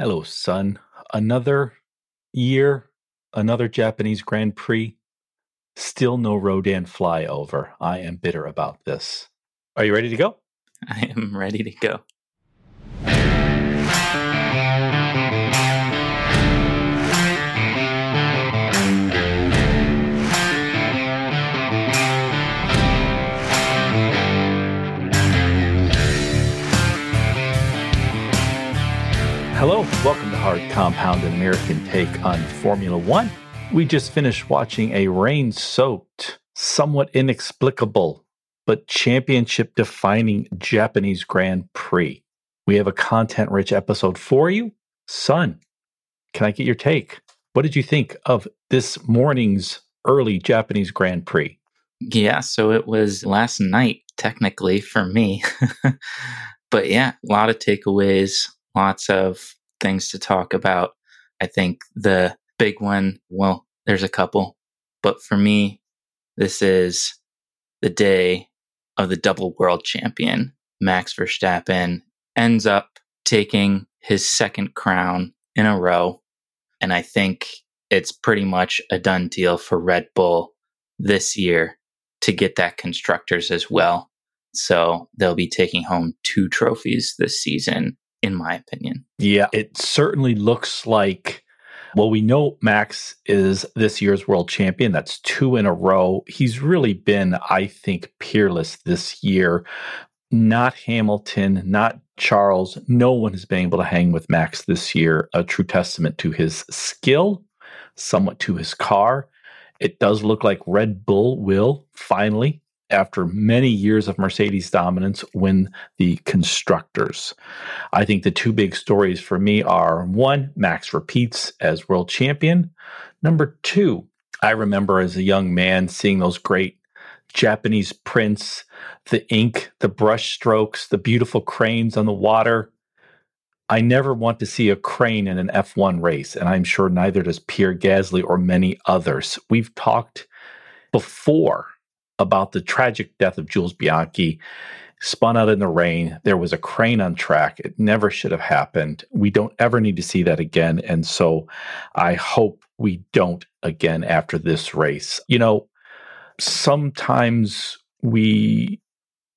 Hello, son. Another year, another Japanese Grand Prix. Still no Rodan flyover. I am bitter about this. Are you ready to go? I am ready to go. Hello, welcome to Hard Compound, American take on Formula One. We just finished watching a rain soaked, somewhat inexplicable, but championship defining Japanese Grand Prix. We have a content rich episode for you. Son, can I get your take? What did you think of this morning's early Japanese Grand Prix? Yeah, so it was last night, technically, for me. but yeah, a lot of takeaways, lots of things to talk about. I think the big one, well, there's a couple, but for me, this is the day of the double world champion. Max Verstappen ends up taking his second crown in a row. And I think it's pretty much a done deal for Red Bull this year to get that constructors as well. So they'll be taking home two trophies this season in my opinion. Yeah, it certainly looks like. Well, we know Max is this year's world champion. That's two in a row. He's really been, I think, peerless this year. Not Hamilton, not Charles. No one has been able to hang with Max this year. A true testament to his skill, somewhat to his car. It does look like Red Bull will finally after many years of Mercedes dominance, win the constructors. I think the two big stories for me are one, Max repeats as world champion. Number two, I remember as a young man seeing those great Japanese prints, the ink, the brush strokes, the beautiful cranes on the water. I never want to see a crane in an F1 race, and I'm sure neither does Pierre Gasly or many others. We've talked before about the tragic death of Jules Bianchi. Spun out in the rain. There was a crane on track. It never should have happened. We don't ever need to see that again. And so I hope we don't again after this race. You know, sometimes we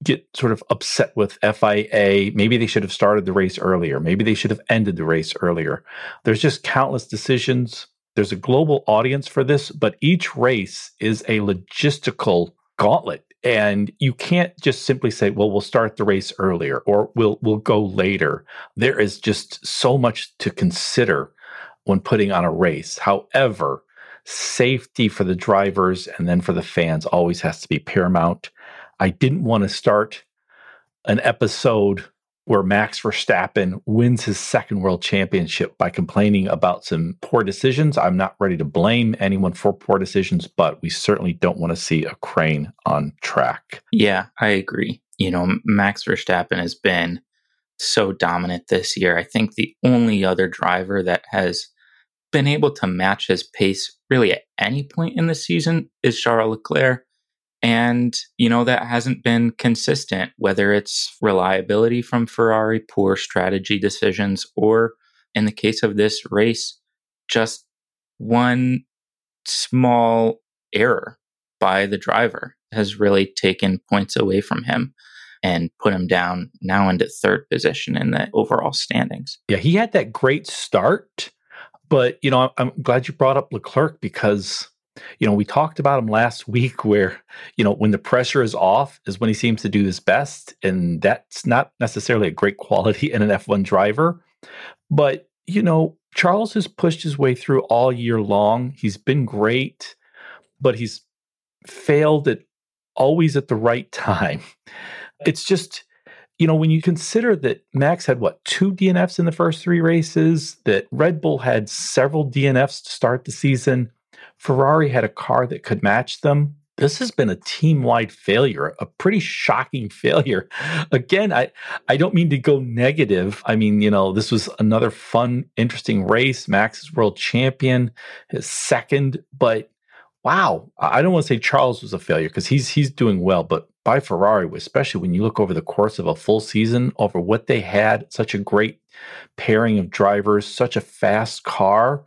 get sort of upset with FIA. Maybe they should have started the race earlier. Maybe they should have ended the race earlier. There's just countless decisions. There's a global audience for this, but each race is a logistical gauntlet and you can't just simply say well we'll start the race earlier or we'll we'll go later. There is just so much to consider when putting on a race. However safety for the drivers and then for the fans always has to be paramount. I didn't want to start an episode where Max Verstappen wins his second world championship by complaining about some poor decisions. I'm not ready to blame anyone for poor decisions, but we certainly don't want to see a crane on track. Yeah, I agree. You know, Max Verstappen has been so dominant this year. I think the only other driver that has been able to match his pace really at any point in the season is Charles Leclerc. And, you know, that hasn't been consistent, whether it's reliability from Ferrari, poor strategy decisions, or in the case of this race, just one small error by the driver has really taken points away from him and put him down now into third position in the overall standings. Yeah, he had that great start, but you know, I'm glad you brought up Leclerc because you know, we talked about him last week where, you know, when the pressure is off is when he seems to do his best. And that's not necessarily a great quality in an F1 driver. But, you know, Charles has pushed his way through all year long. He's been great, but he's failed at always at the right time. It's just, you know, when you consider that Max had what, two DNFs in the first three races, that Red Bull had several DNFs to start the season Ferrari had a car that could match them. This has been a team-wide failure, a pretty shocking failure. Again, I I don't mean to go negative. I mean, you know, this was another fun, interesting race. Max is world champion, his second, but wow, I don't want to say Charles was a failure because he's he's doing well, but by Ferrari, especially when you look over the course of a full season, over what they had, such a great pairing of drivers, such a fast car.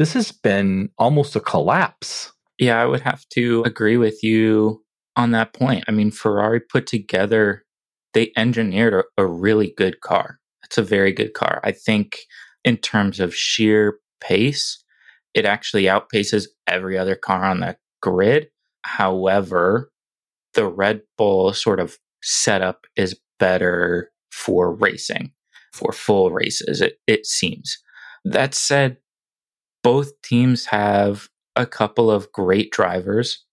This has been almost a collapse. Yeah, I would have to agree with you on that point. I mean, Ferrari put together, they engineered a, a really good car. It's a very good car. I think in terms of sheer pace, it actually outpaces every other car on the grid. However, the Red Bull sort of setup is better for racing, for full races, it, it seems. That said, both teams have a couple of great drivers.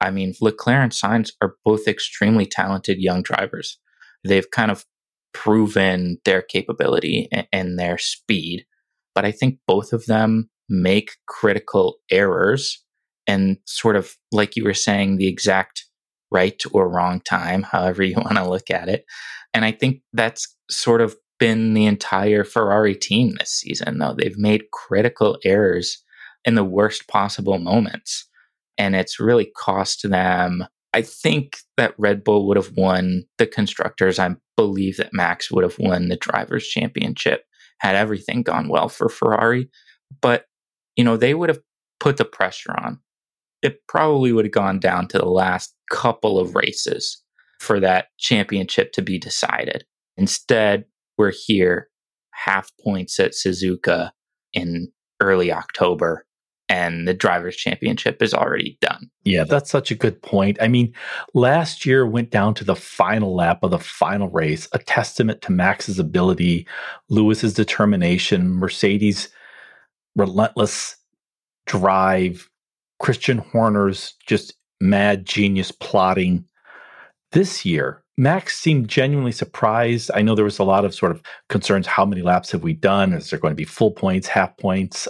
I mean, Leclerc and Sainz are both extremely talented young drivers. They've kind of proven their capability and their speed, but I think both of them make critical errors and sort of like you were saying the exact right or wrong time however you want to look at it and i think that's sort of been the entire ferrari team this season though they've made critical errors in the worst possible moments and it's really cost them i think that red bull would have won the constructors i believe that max would have won the drivers championship had everything gone well for ferrari but you know, they would have put the pressure on. It probably would have gone down to the last couple of races for that championship to be decided. Instead, we're here half points at Suzuka in early October and the drivers championship is already done. Yeah, that's such a good point. I mean, last year went down to the final lap of the final race, a testament to Max's ability, Lewis's determination, Mercedes relentless drive, Christian Horner's just mad genius plotting. This year, Max seemed genuinely surprised. I know there was a lot of sort of concerns how many laps have we done? Is there going to be full points, half points?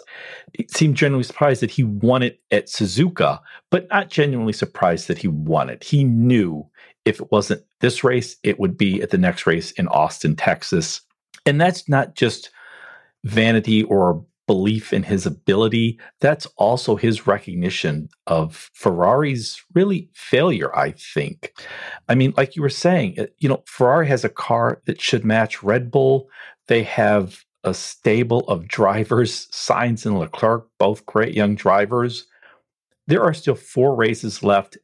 It seemed genuinely surprised that he won it at Suzuka, but not genuinely surprised that he won it. He knew if it wasn't this race, it would be at the next race in Austin, Texas. And that's not just vanity or belief in his ability, that's also his recognition of Ferrari's really failure, I think. I mean, like you were saying, uh, you know, Ferrari has a car that should match Red Bull. They have a stable of drivers, Sainz and Leclerc, both great young drivers. There are still four races left,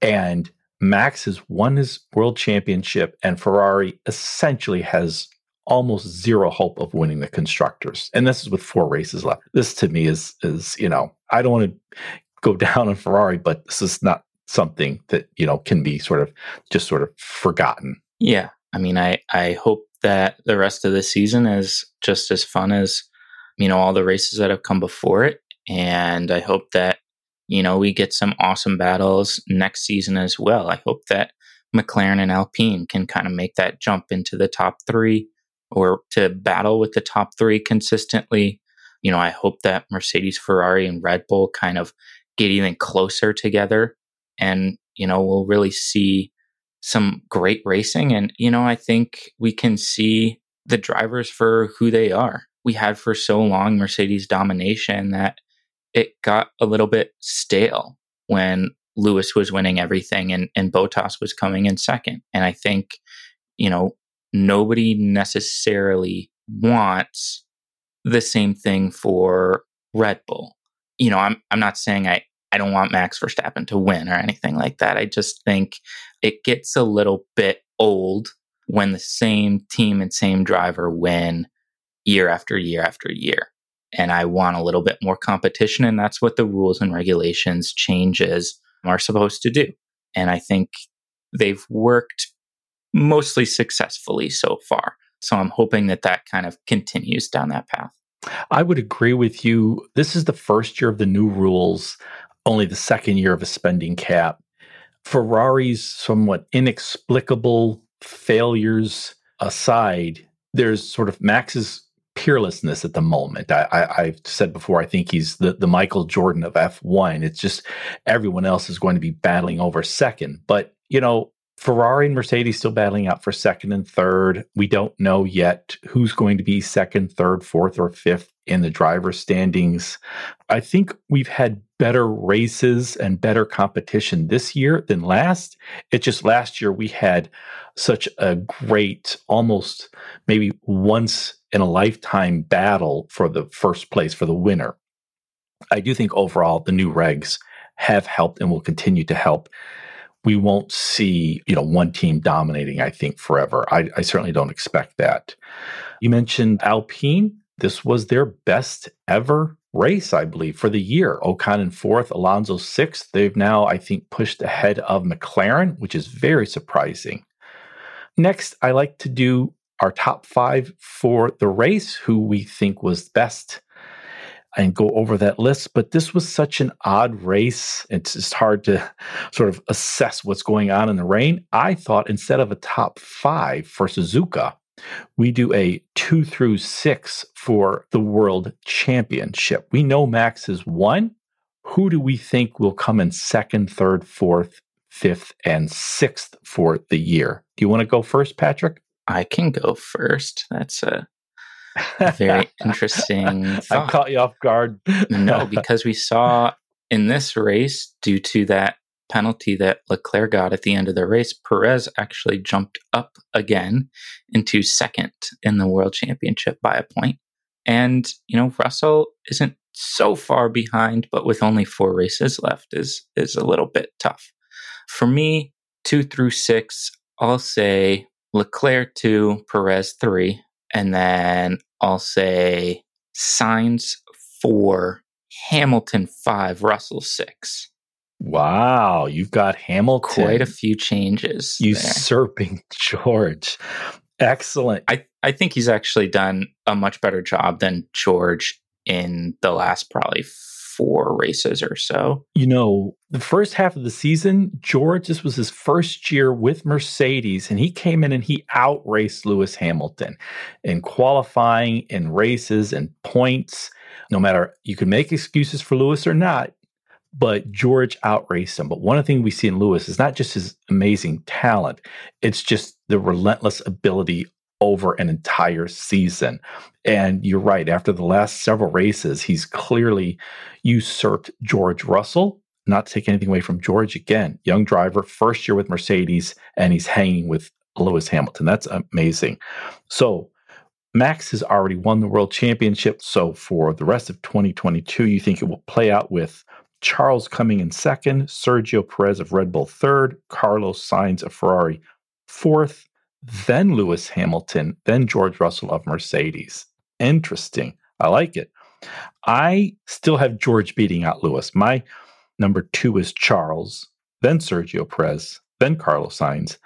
and Max has won his world championship, and Ferrari essentially has almost zero hope of winning the constructors. And this is with four races left. This to me is is, you know, I don't want to go down on Ferrari, but this is not something that, you know, can be sort of just sort of forgotten. Yeah. I mean, I I hope that the rest of the season is just as fun as, you know, all the races that have come before it. And I hope that, you know, we get some awesome battles next season as well. I hope that McLaren and Alpine can kind of make that jump into the top three or to battle with the top three consistently. You know, I hope that Mercedes, Ferrari, and Red Bull kind of get even closer together. And, you know, we'll really see some great racing. And, you know, I think we can see the drivers for who they are. We had for so long Mercedes domination that it got a little bit stale when Lewis was winning everything and, and Bottas was coming in second. And I think, you know, nobody necessarily wants the same thing for Red Bull. You know, I'm I'm not saying I I don't want Max Verstappen to win or anything like that. I just think it gets a little bit old when the same team and same driver win year after year after year. And I want a little bit more competition and that's what the rules and regulations changes are supposed to do. And I think they've worked mostly successfully so far. So I'm hoping that that kind of continues down that path. I would agree with you. This is the first year of the new rules, only the second year of a spending cap. Ferrari's somewhat inexplicable failures aside, there's sort of Max's peerlessness at the moment. I, have said before, I think he's the, the Michael Jordan of F1. It's just everyone else is going to be battling over second. But, you know, Ferrari and Mercedes still battling out for second and third. We don't know yet who's going to be second, third, fourth, or fifth in the driver standings. I think we've had better races and better competition this year than last. It just last year we had such a great, almost maybe once in a lifetime battle for the first place, for the winner. I do think overall the new regs have helped and will continue to help. We won't see, you know, one team dominating, I think, forever. I, I certainly don't expect that. You mentioned Alpine. This was their best ever race, I believe, for the year. Ocon fourth, Alonso sixth. They've now, I think, pushed ahead of McLaren, which is very surprising. Next, I like to do our top five for the race, who we think was best, and go over that list. But this was such an odd race. It's just hard to sort of assess what's going on in the rain. I thought instead of a top five for Suzuka, we do a two through six for the world championship. We know Max is one. Who do we think will come in second, third, fourth, fifth, and sixth for the year? Do you want to go first, Patrick? I can go first. That's a very interesting. I caught you off guard. no, because we saw in this race, due to that penalty that Leclerc got at the end of the race, Perez actually jumped up again into second in the world championship by a point. And, you know, Russell isn't so far behind, but with only four races left is is a little bit tough. For me, two through six, I'll say Leclerc two, Perez three, and then I'll say Sainz four, Hamilton five, Russell six. Wow, you've got Hamilton. Quite a few changes. Usurping there. George. Excellent. I, I think he's actually done a much better job than George in the last probably four races or so. You know, the first half of the season, George, this was his first year with Mercedes, and he came in and he outraced Lewis Hamilton in qualifying, in races, and points. No matter, you can make excuses for Lewis or not, but George outraced him. But one of the things we see in Lewis is not just his amazing talent, it's just the relentless ability over an entire season. And you're right, after the last several races, he's clearly usurped George Russell. Not take anything away from George again, young driver, first year with Mercedes, and he's hanging with Lewis Hamilton. That's amazing. So, Max has already won the world championship. So, for the rest of 2022, you think it will play out with Charles coming in second, Sergio Perez of Red Bull third, Carlos Sainz of Ferrari fourth, then Lewis Hamilton, then George Russell of Mercedes. Interesting. I like it. I still have George beating out Lewis. My number two is Charles, then Sergio Perez, then Carlos Sainz.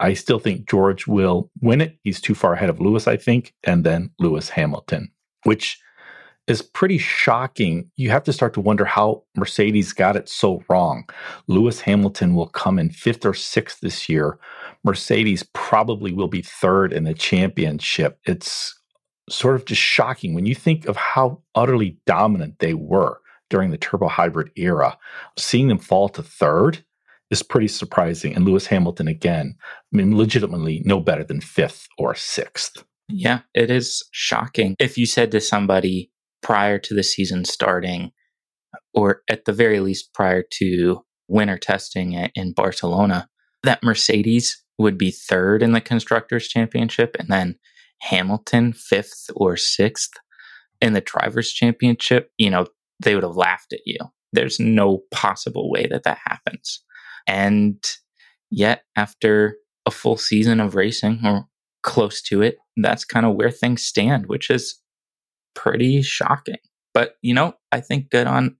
I still think George will win it. He's too far ahead of Lewis, I think, and then Lewis Hamilton, which is pretty shocking. You have to start to wonder how Mercedes got it so wrong. Lewis Hamilton will come in fifth or sixth this year. Mercedes probably will be third in the championship. It's sort of just shocking when you think of how utterly dominant they were during the turbo hybrid era. Seeing them fall to third is pretty surprising. And Lewis Hamilton, again, I mean, legitimately no better than fifth or sixth. Yeah, it is shocking. If you said to somebody, prior to the season starting, or at the very least prior to winter testing in Barcelona, that Mercedes would be third in the Constructors' Championship and then Hamilton fifth or sixth in the Drivers' Championship, you know, they would have laughed at you. There's no possible way that that happens. And yet, after a full season of racing or close to it, that's kind of where things stand, which is pretty shocking. But, you know, I think good on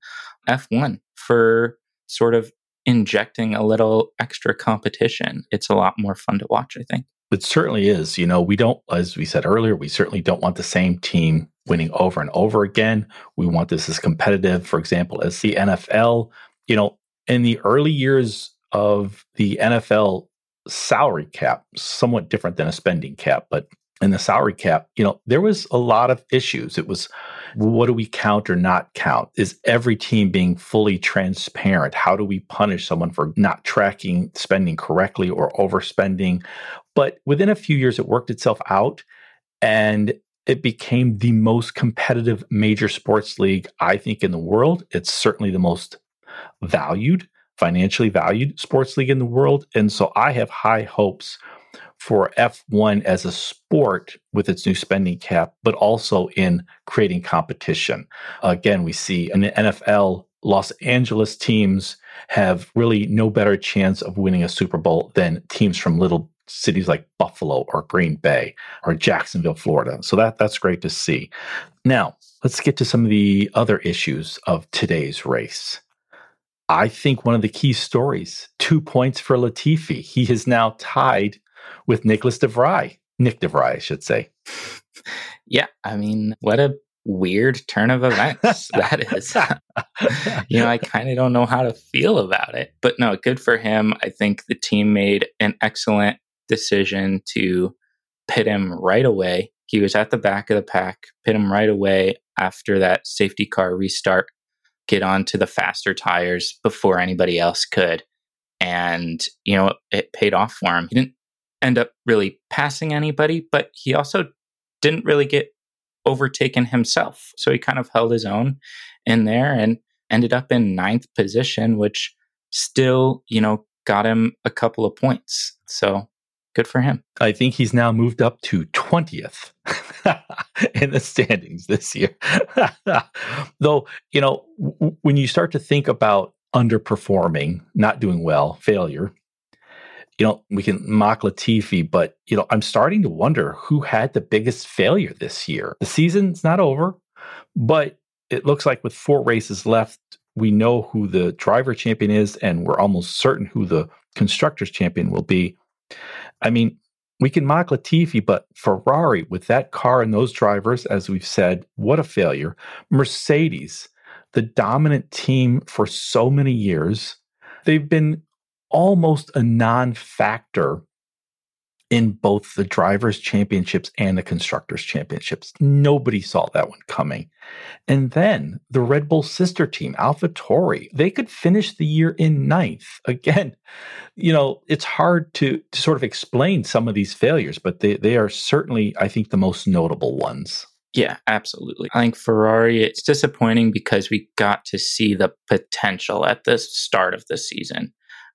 F1 for sort of injecting a little extra competition. It's a lot more fun to watch, I think. It certainly is. You know, we don't, as we said earlier, we certainly don't want the same team winning over and over again. We want this as competitive, for example, as the NFL. You know, in the early years of the NFL salary cap, somewhat different than a spending cap, but and the salary cap, you know, there was a lot of issues. It was what do we count or not count? Is every team being fully transparent? How do we punish someone for not tracking spending correctly or overspending? But within a few years, it worked itself out and it became the most competitive major sports league, I think, in the world. It's certainly the most valued, financially valued sports league in the world. And so I have high hopes for F1 as a sport with its new spending cap, but also in creating competition. Again, we see the NFL, Los Angeles teams have really no better chance of winning a Super Bowl than teams from little cities like Buffalo or Green Bay or Jacksonville, Florida. So that that's great to see. Now, let's get to some of the other issues of today's race. I think one of the key stories, two points for Latifi. He is now tied with Nicholas de Vries. Nick de Vries, I should say. Yeah, I mean, what a weird turn of events that is. you know, I kind of don't know how to feel about it. But no, good for him. I think the team made an excellent decision to pit him right away. He was at the back of the pack, pit him right away after that safety car restart, get onto the faster tires before anybody else could. And, you know, it paid off for him. He didn't end up really passing anybody, but he also didn't really get overtaken himself. So he kind of held his own in there and ended up in ninth position, which still, you know, got him a couple of points. So good for him. I think he's now moved up to 20th in the standings this year. Though, you know, w- when you start to think about underperforming, not doing well, failure, you know, we can mock Latifi, but, you know, I'm starting to wonder who had the biggest failure this year. The season's not over, but it looks like with four races left, we know who the driver champion is, and we're almost certain who the constructors champion will be. I mean, we can mock Latifi, but Ferrari, with that car and those drivers, as we've said, what a failure. Mercedes, the dominant team for so many years, they've been almost a non factor in both the drivers' championships and the constructors' championships. Nobody saw that one coming. And then the Red Bull sister team, AlphaTauri, they could finish the year in ninth. Again, you know, it's hard to, to sort of explain some of these failures, but they, they are certainly, I think, the most notable ones. Yeah, absolutely. I think Ferrari, it's disappointing because we got to see the potential at the start of the season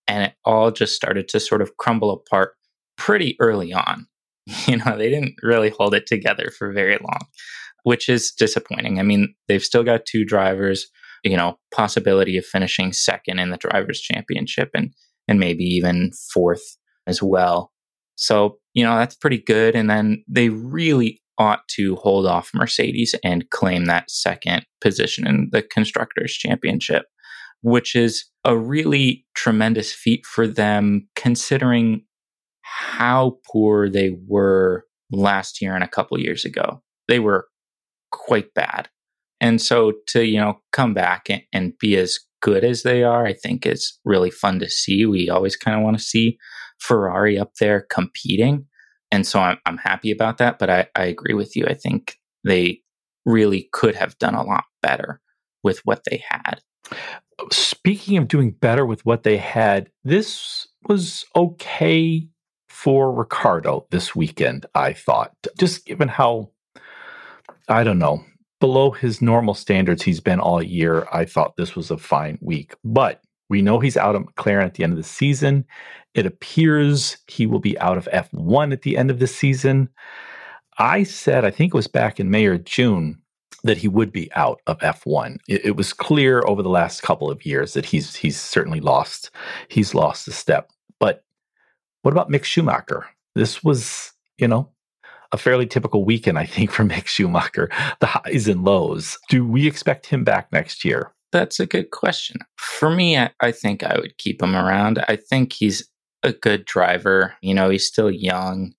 and it all just started to sort of crumble apart pretty early on. You know, they didn't really hold it together for very long, which is disappointing. I mean, they've still got two drivers, you know, possibility of finishing second in the drivers championship and and maybe even fourth as well. So, you know, that's pretty good and then they really ought to hold off Mercedes and claim that second position in the constructors championship which is a really tremendous feat for them considering how poor they were last year and a couple years ago. They were quite bad. And so to, you know, come back and, and be as good as they are, I think is really fun to see. We always kind of want to see Ferrari up there competing. And so I'm, I'm happy about that. But I, I agree with you. I think they really could have done a lot better with what they had. Speaking of doing better with what they had, this was okay for Ricciardo this weekend, I thought. Just given how, I don't know, below his normal standards he's been all year, I thought this was a fine week. But we know he's out of McLaren at the end of the season. It appears he will be out of F1 at the end of the season. I said, I think it was back in May or June, that he would be out of F1. It, it, was clear over the last couple of years that he's he's certainly lost he's lost a step. But what about Mick Schumacher? This was, you know, a fairly typical weekend, I think, for Mick Schumacher. The highs and lows. Do we expect him back next year? That's a good question. For me, I, I think I would keep him around. I think he's a good driver. You know, he's still young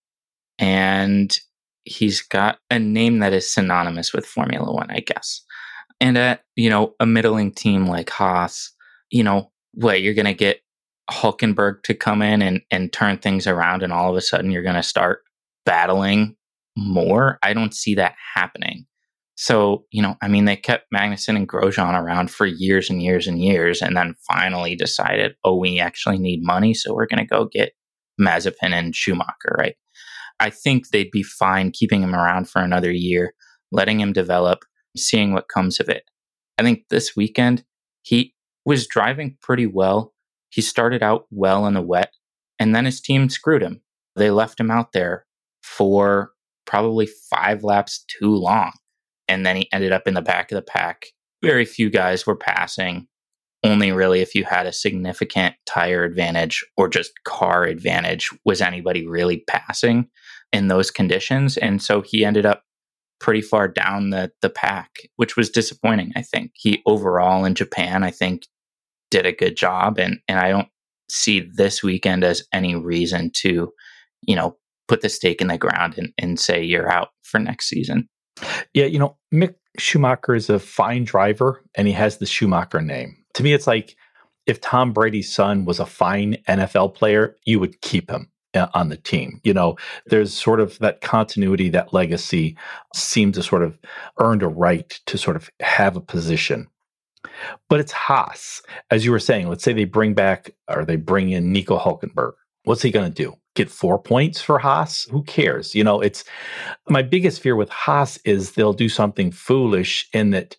and he's got a name that is synonymous with Formula One, I guess. And at, you know, a middling team like Haas, you know, what, you're going to get Hulkenberg to come in and, and turn things around, and all of a sudden you're going to start battling more, I don't see that happening. So, you know, I mean, they kept Magnussen and Grosjean around for years and years and years, and then finally decided, oh, we actually need money, so we're going to go get Mazepin and Schumacher, right? I think they'd be fine keeping him around for another year, letting him develop, seeing what comes of it. I think this weekend, he was driving pretty well. He started out well in the wet, and then his team screwed him. They left him out there for probably five laps too long and then he ended up in the back of the pack. Very few guys were passing. Only really if you had a significant tire advantage or just car advantage was anybody really passing in those conditions. And so he ended up pretty far down the the pack, which was disappointing, I think. He overall in Japan, I think, did a good job and and I don't see this weekend as any reason to, you know, put the stake in the ground and, and say you're out for next season. Yeah, you know, Mick Schumacher is a fine driver and he has the Schumacher name. To me, it's like if Tom Brady's son was a fine NFL player, you would keep him Uh, on the team. You know, there's sort of that continuity, that legacy seemed to sort of earned a right to sort of have a position. But it's Haas, as you were saying. Let's say they bring back or they bring in Nico Hulkenberg. What's he going to do? get four points for Haas. Who cares? You know, it's my biggest fear with Haas is they'll do something foolish in that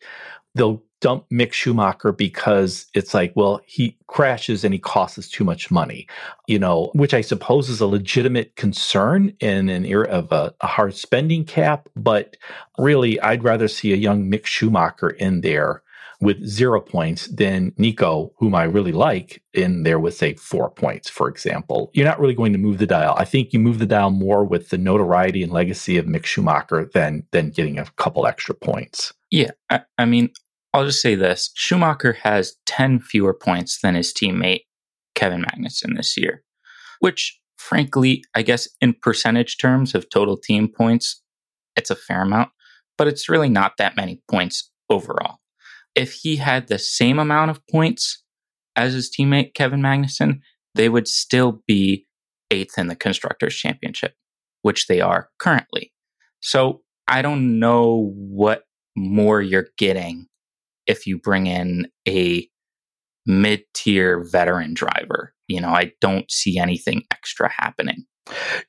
they'll dump Mick Schumacher because it's like, well, he crashes and he costs us too much money, you know, which I suppose is a legitimate concern in an era of a, a hard spending cap. But really, I'd rather see a young Mick Schumacher in there with zero points than Nico, whom I really like, in there with, say, four points, for example. You're not really going to move the dial. I think you move the dial more with the notoriety and legacy of Mick Schumacher than, than getting a couple extra points. Yeah. I, I mean, I'll just say this Schumacher has 10 fewer points than his teammate, Kevin Magnussen, this year, which, frankly, I guess in percentage terms of total team points, it's a fair amount, but it's really not that many points overall if he had the same amount of points as his teammate Kevin Magnussen, they would still be eighth in the Constructors' Championship, which they are currently. So I don't know what more you're getting if you bring in a mid tier veteran driver. You know, I don't see anything extra happening.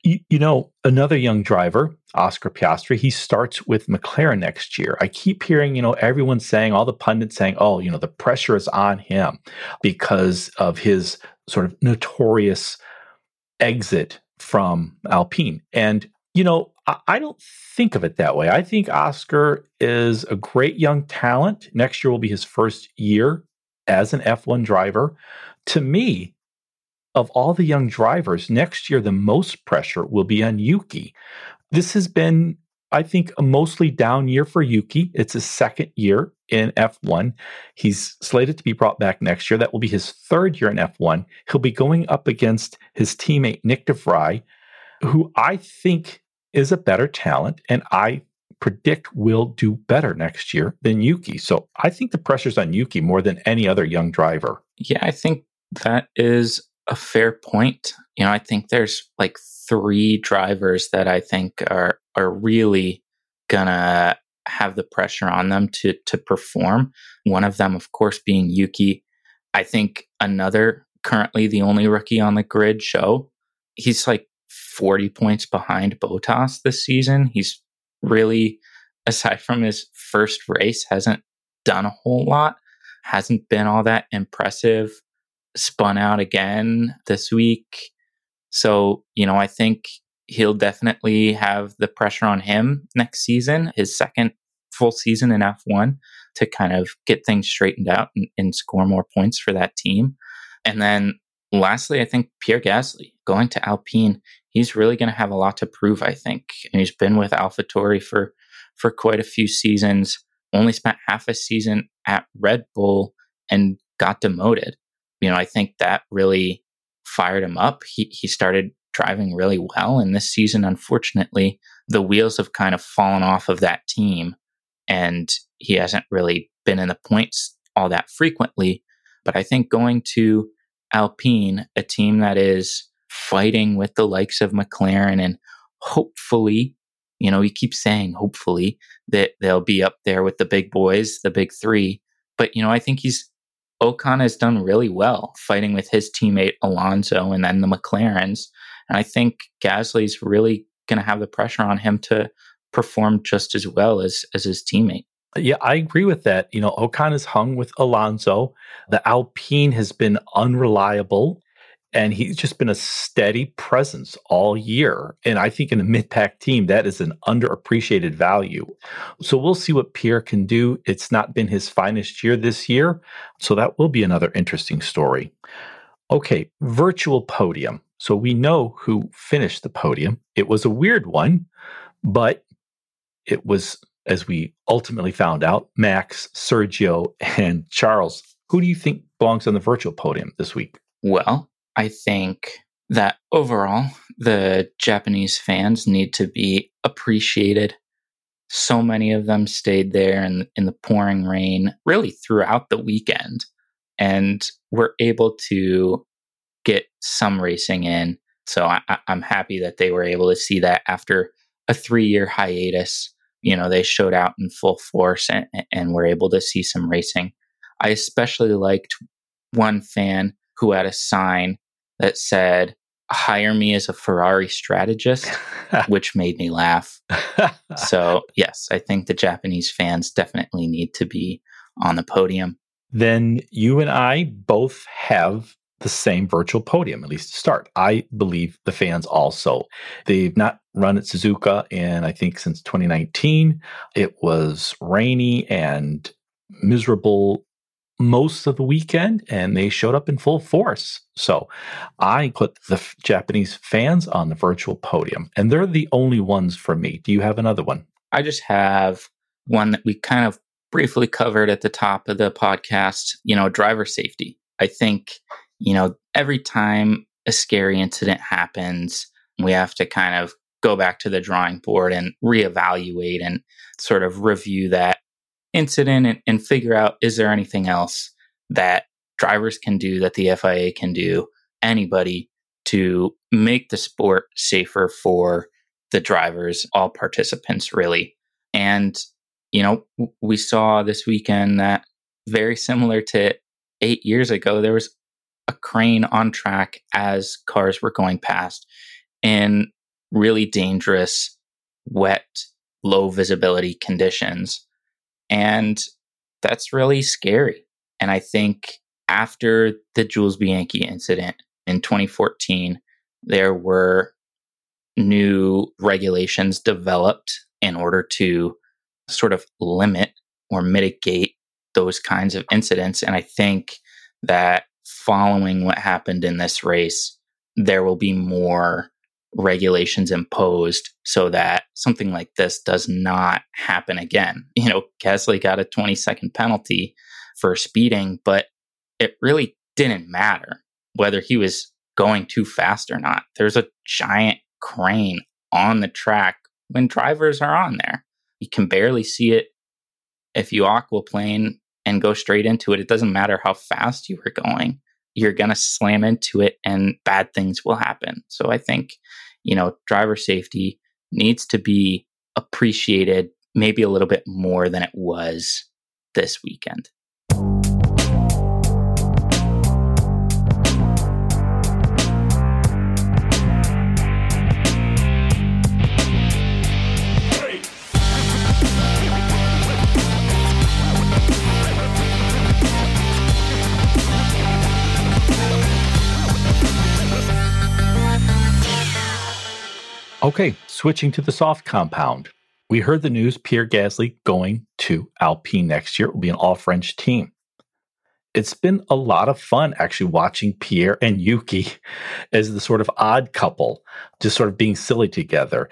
You, you, know, another young driver, Oscar Piastri, he starts with McLaren next year. I keep hearing, you know, everyone saying, all the pundits saying, oh, you know, the pressure is on him because of his sort of notorious exit from Alpine. And, you know, I, don't think of it that way. I think Oscar is a great young talent. Next year will be his first year as an F1 driver. To me, of all the young drivers, next year the most pressure will be on Yuki. This has been, I think, a mostly down year for Yuki. It's his second year in F1. He's slated to be brought back next year. That will be his third year in F1. He'll be going up against his teammate Nick de Vries, who I think is a better talent, and I predict will do better next year than Yuki. So I think the pressure's on Yuki more than any other young driver. Yeah, I think that is a fair point. You know, I think there's like three drivers that I think are are really gonna have the pressure on them to to perform. One of them, of course, being Yuki. I think another currently the only rookie on the grid Zhou. He's like 40 points behind Bottas this season. He's really, aside from his first race, hasn't done a whole lot, hasn't been all that impressive spun out again this week. So, you know, I think he'll definitely have the pressure on him next season, his second full season in F1, to kind of get things straightened out and, and score more points for that team. And then lastly, I think Pierre Gasly going to Alpine, he's really going to have a lot to prove, I think. And he's been with AlphaTauri for, for quite a few seasons, only spent half a season at Red Bull and got demoted you know, I think that really fired him up. He he started driving really well, and this season, unfortunately, the wheels have kind of fallen off of that team, and he hasn't really been in the points all that frequently. But I think going to Alpine, a team that is fighting with the likes of McLaren and hopefully You know, he keeps saying, hopefully, that they'll be up there with the big boys, the big three. But, you know, I think he's, Ocon has done really well fighting with his teammate Alonso and then the McLarens. And I think Gasly's really going to have the pressure on him to perform just as well as, as his teammate. Yeah, I agree with that. You know, Ocon is hung with Alonso. The Alpine has been unreliable and he's just been a steady presence all year. And I think in a mid pack team, that is an underappreciated value. So we'll see what Pierre can do. It's not been his finest year this year. So that will be another interesting story. Okay, virtual podium. So we know who finished the podium. It was a weird one, but it was, as we ultimately found out, Max, Sergio, and Charles. Who do you think belongs on the virtual podium this week? Well, I think that overall, the Japanese fans need to be appreciated. So many of them stayed there in, in the pouring rain, really throughout the weekend, and were able to get some racing in. So I, I'm happy that they were able to see that after a three year hiatus. You know, they showed out in full force and, and were able to see some racing. I especially liked one fan who had a sign that said, hire me as a Ferrari strategist, which made me laugh. so, yes, I think the Japanese fans definitely need to be on the podium. Then you and I both have the same virtual podium, at least to start. I believe the fans also. They've not run at Suzuka in, I think, since 2019. It was rainy and miserable most of the weekend and they showed up in full force. So I put the f- Japanese fans on the virtual podium and they're the only ones for me. Do you have another one? I just have one that we kind of briefly covered at the top of the podcast, you know, driver safety. I think, you know, every time a scary incident happens, we have to kind of go back to the drawing board and reevaluate and sort of review that incident and, and figure out is there anything else that drivers can do that the FIA can do, anybody to make the sport safer for the drivers, all participants, really. And, you know, we saw this weekend that very similar to eight years ago, there was a crane on track as cars were going past in really dangerous, wet, low visibility conditions. And that's really scary. And I think after the Jules Bianchi incident in 2014, there were new regulations developed in order to sort of limit or mitigate those kinds of incidents. And I think that following what happened in this race, there will be more regulations imposed so that something like this does not happen again. You know, Gasly got a 20 second penalty for speeding, but it really didn't matter whether he was going too fast or not. There's a giant crane on the track when drivers are on there. You can barely see it if you aquaplane and go straight into it. It doesn't matter how fast you were going. You're going to slam into it and bad things will happen. So I think you know, driver safety needs to be appreciated maybe a little bit more than it was this weekend. Okay, switching to the soft compound. We heard the news Pierre Gasly going to Alpine next year. It will be an all French team. It's been a lot of fun actually watching Pierre and Yuki as the sort of odd couple, just sort of being silly together.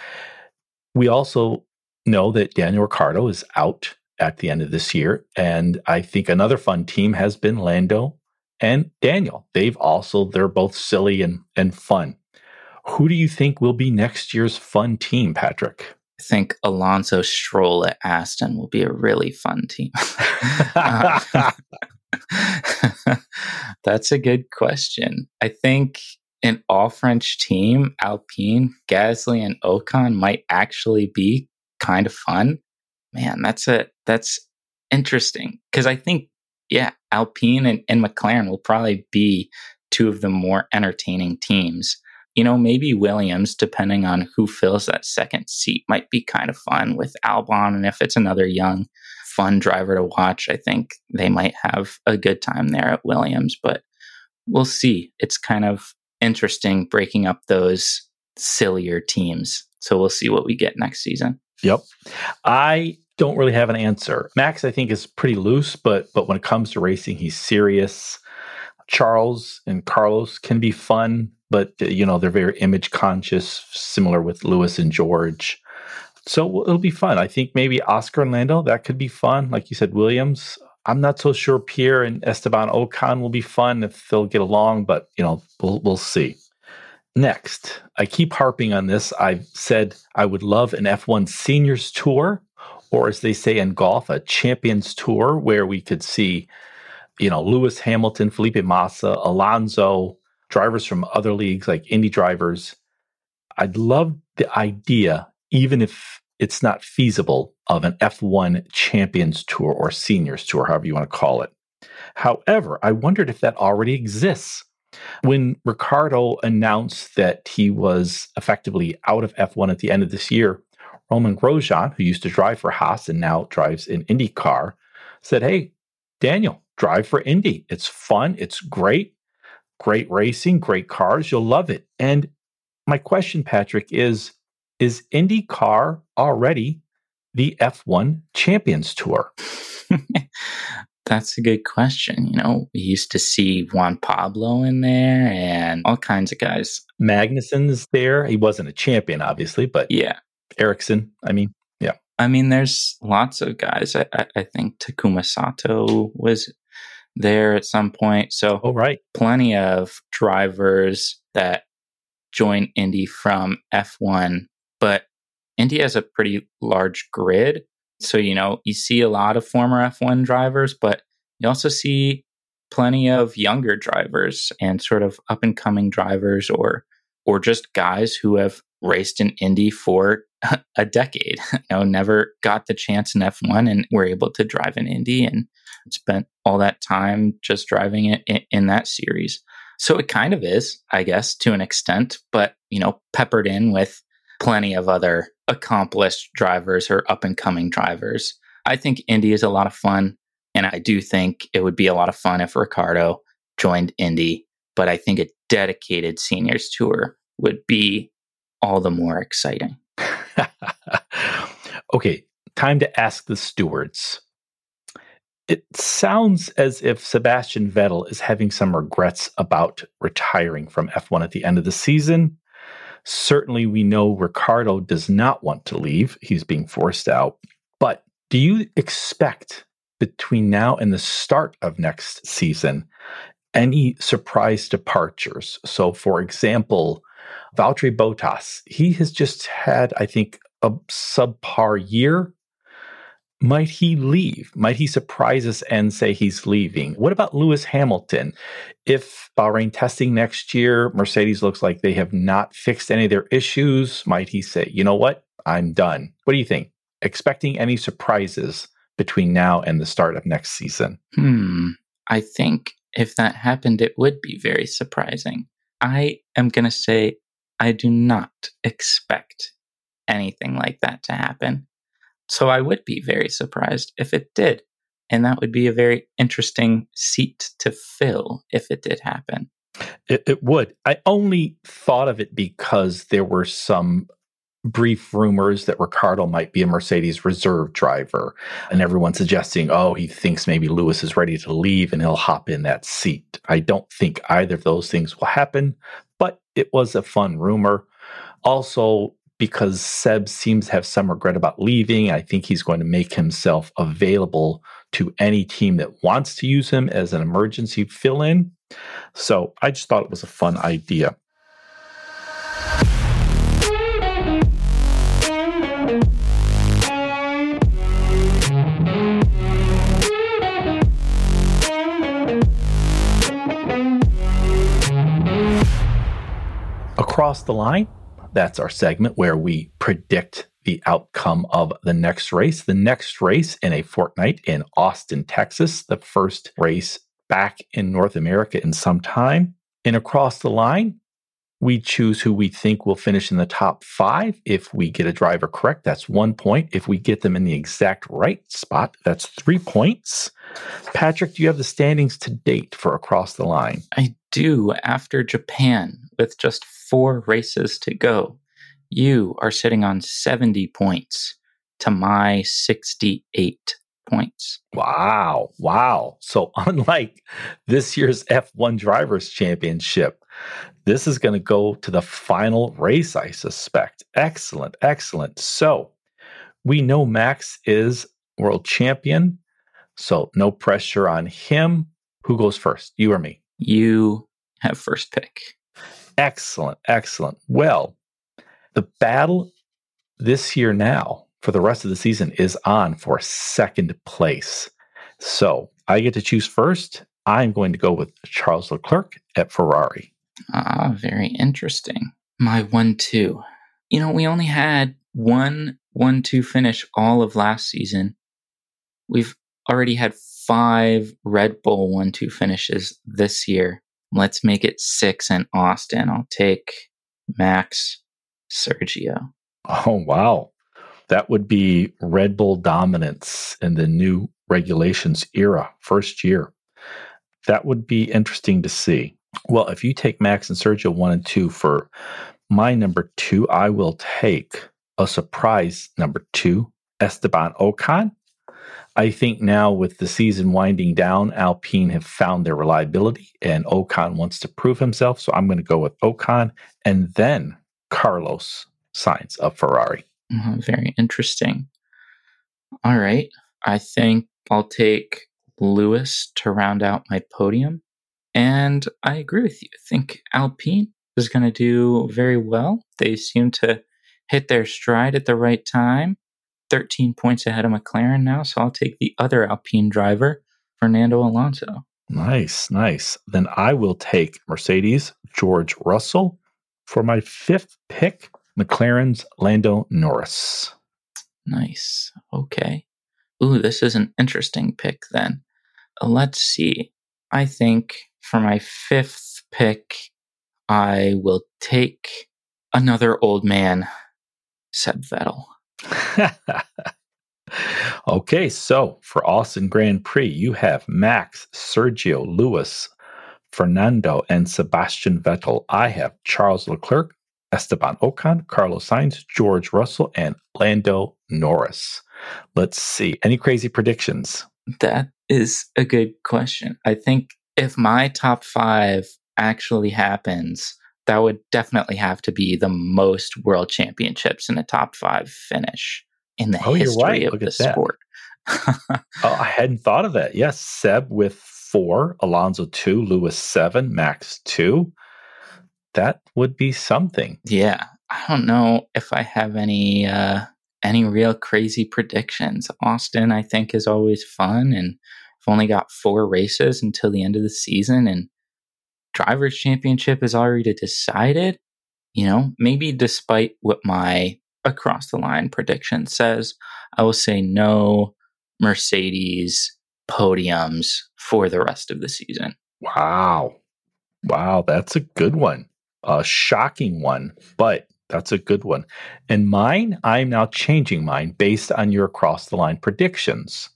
We also know that Daniel Ricciardo is out at the end of this year. And I think another fun team has been Lando and Daniel. They've also, they're both silly and, and fun. Who do you think will be next year's fun team, Patrick? I think Alonso Stroll at Aston will be a really fun team. uh, that's a good question. I think an all French team, Alpine, Gasly, and Ocon might actually be kind of fun. Man, that's a that's interesting because I think yeah, Alpine and, and McLaren will probably be two of the more entertaining teams. You know, maybe Williams, depending on who fills that second seat, might be kind of fun with Albon. And if it's another young, fun driver to watch, I think they might have a good time there at Williams. But we'll see. It's kind of interesting breaking up those sillier teams. So we'll see what we get next season. Yep. I don't really have an answer. Max, I think, is pretty loose, but but when it comes to racing, he's serious. Charles and Carlos can be fun, but uh, you know they're very image conscious, similar with Lewis and George. So it'll be fun. I think maybe Oscar and Lando that could be fun. Like you said, Williams. I'm not so sure Pierre and Esteban Ocon will be fun if they'll get along, but you know we'll we'll see. Next, I keep harping on this. I've said I would love an F1 Seniors Tour, or as they say in golf, a Champions Tour, where we could see you know, Lewis Hamilton, Felipe Massa, Alonso, drivers from other leagues like Indy drivers. I'd love the idea, even if it's not feasible, of an F1 Champions Tour or Seniors Tour, however you want to call it. However, I wondered if that already exists. When Ricciardo announced that he was effectively out of F1 at the end of this year, Romain Grosjean, who used to drive for Haas and now drives in IndyCar, said, Hey, Daniel, drive for Indy. It's fun. It's great. Great racing, great cars. You'll love it. And my question, Patrick, is Is IndyCar already the F1 Champions Tour? That's a good question. You know, we used to see Juan Pablo in there and all kinds of guys. Magnussen's there. He wasn't a champion, obviously, but yeah. Ericsson, I mean, yeah. I mean, there's lots of guys. I, I, I think Takuma Sato was there at some point. So, oh, right. plenty of drivers that join Indy from F1, but Indy has a pretty large grid. So, you know, you see a lot of former F1 drivers, but you also see plenty of younger drivers and sort of up and coming drivers or or just guys who have raced in Indy for a decade. you know, never got the chance in F1 and were able to drive in Indy and spent all that time just driving it in, in that series. So it kind of is, I guess, to an extent, but you know, peppered in with plenty of other accomplished drivers or up and coming drivers. I think Indy is a lot of fun. And I do think it would be a lot of fun if Ricciardo joined Indy. But I think a dedicated seniors tour would be all the more exciting. okay, time to ask the stewards. It sounds as if Sebastian Vettel is having some regrets about retiring from F1 at the end of the season. Certainly, we know Ricciardo does not want to leave. He's being forced out. But do you expect between now and the start of next season any surprise departures? So, for example, Valtteri Bottas, he has just had, I think, a subpar year might he leave? Might he surprise us and say he's leaving? What about Lewis Hamilton? If Bahrain testing next year, Mercedes looks like they have not fixed any of their issues, might he say, you know what? I'm done. What do you think? Expecting any surprises between now and the start of next season? Hmm. I think if that happened, it would be very surprising. I am going to say I do not expect anything like that to happen. So I would be very surprised if it did. And that would be a very interesting seat to fill if it did happen. It, it, would. I only thought of it because there were some brief rumors that Ricciardo might be a Mercedes reserve driver, and everyone suggesting, oh, he thinks maybe Lewis is ready to leave and he'll hop in that seat. I don't think either of those things will happen, it was a fun rumor. Also, because Seb seems to have some regret about leaving. I think he's going to make himself available to any team that wants to use him as an emergency fill in. So I just thought it was a fun idea. Across the line, that's our segment where we predict the outcome of the next race. The next race in a fortnight in Austin, Texas, the first race back in North America in some time. And across the line, we choose who we think will finish in the top five. If we get a driver correct, that's one point. If we get them in the exact right spot, that's three points. Patrick, do you have the standings to date for across the line? I do. After Japan, with just four races to go, you are sitting on 70 points to my 68 points. Wow. Wow. So, unlike this year's F1 Drivers' Championship, this is going to go to the final race, I suspect. Excellent. Excellent. So, we know Max is world champion. So, no pressure on him. Who goes first, you or me? You have first pick. Excellent. Excellent. Well, the battle this year now for the rest of the season is on for second place. So I get to choose first. I'm going to go with Charles Leclerc at Ferrari. Ah, very interesting. My 1 2. You know, we only had one 1 2 finish all of last season. We've already had five Red Bull 1 2 finishes this year. Let's make it six in Austin. I'll take Max Sergio. Oh, wow. That would be Red Bull dominance in the new regulations era, first year. That would be interesting to see. Well, if you take Max and Sergio one and two for my number two, I will take a surprise number two, Esteban Ocon. I think now with the season winding down, Alpine have found their reliability and Ocon wants to prove himself. So I'm going to go with Ocon and then Carlos Sainz of Ferrari. Mm-hmm, very interesting. All right. I think I'll take Lewis to round out my podium. And I agree with you. I think Alpine is going to do very well. They seem to hit their stride at the right time. 13 points ahead of McLaren now, so I'll take the other Alpine driver, Fernando Alonso. Nice, nice. Then I will take Mercedes, George Russell. For my fifth pick, McLaren's Lando Norris. Nice. Okay. Ooh, this is an interesting pick then. Uh, let's see. I think for my fifth pick, I will take another old man, Seb Vettel. okay, so for Austin Grand Prix, you have Max, Sergio, Lewis, Fernando, and Sebastian Vettel. I have Charles Leclerc, Esteban Ocon, Carlos Sainz, George Russell, and Lando Norris. Let's see. Any crazy predictions? That is a good question. I think if my top five actually happens, that would definitely have to be the most world championships in a top five finish in the oh, history right. of Look the sport. oh, I hadn't thought of that. Yes, Seb with four, Alonso two, Lewis seven, Max two. That would be something. Yeah, I don't know if I have any uh, any real crazy predictions. Austin, I think, is always fun, and I've only got four races until the end of the season, and drivers' championship is already decided. You know, maybe despite what my across the line prediction says, I will say no Mercedes podiums for the rest of the season. Wow. Wow, that's a good one. A shocking one, but that's a good one. And mine, I'm now changing mine based on your across the line predictions.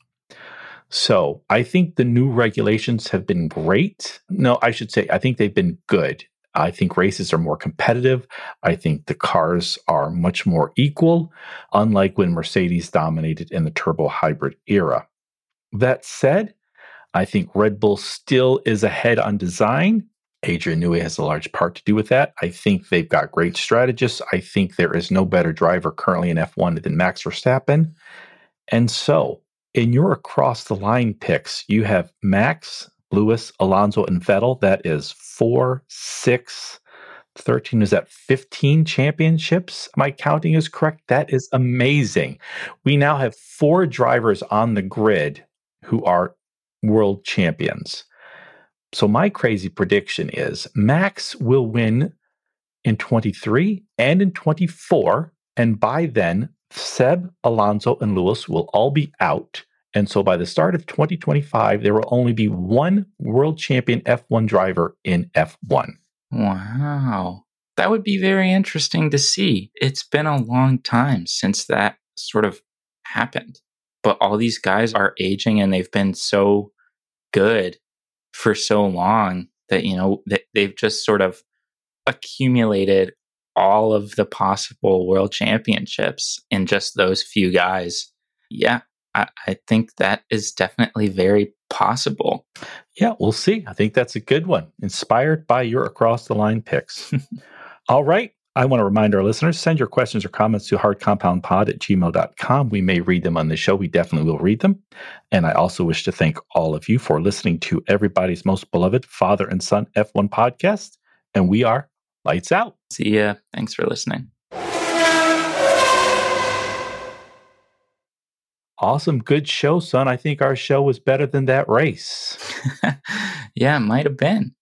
So I think the new regulations have been great. No, I should say, I think they've been good. I think races are more competitive. I think the cars are much more equal, unlike when Mercedes dominated in the turbo hybrid era. That said, I think Red Bull still is ahead on design. Adrian Newey has a large part to do with that. I think they've got great strategists. I think there is no better driver currently in F1 than Max Verstappen. And so in your across the line picks, you have Max, Lewis, Alonso, and Vettel. That is four, six, 13. Is that 15 championships? My counting is correct. That is amazing. We now have four drivers on the grid who are world champions. So, my crazy prediction is Max will win in 23 and in 24. And by then, Seb, Alonso, and Lewis will all be out. And so by the start of 2025, there will only be one world champion F1 driver in F1. Wow. That would be very interesting to see. It's been a long time since that sort of happened. But all these guys are aging and they've been so good for so long that, you know, they've just sort of accumulated all of the possible world championships in just those few guys. Yeah, I, I, think that is definitely very possible. Yeah, we'll see. I think that's a good one. Inspired by your across the line picks. all right. I want to remind our listeners send your questions or comments to hardcompoundpod at gmail.com. We may read them on the show. We definitely will read them. And I also wish to thank all of you for listening to everybody's most beloved father and son F1 podcast. And we are lights out. See ya. Thanks for listening. Awesome. Good show, son. I think our show was better than that race. yeah, it might have been.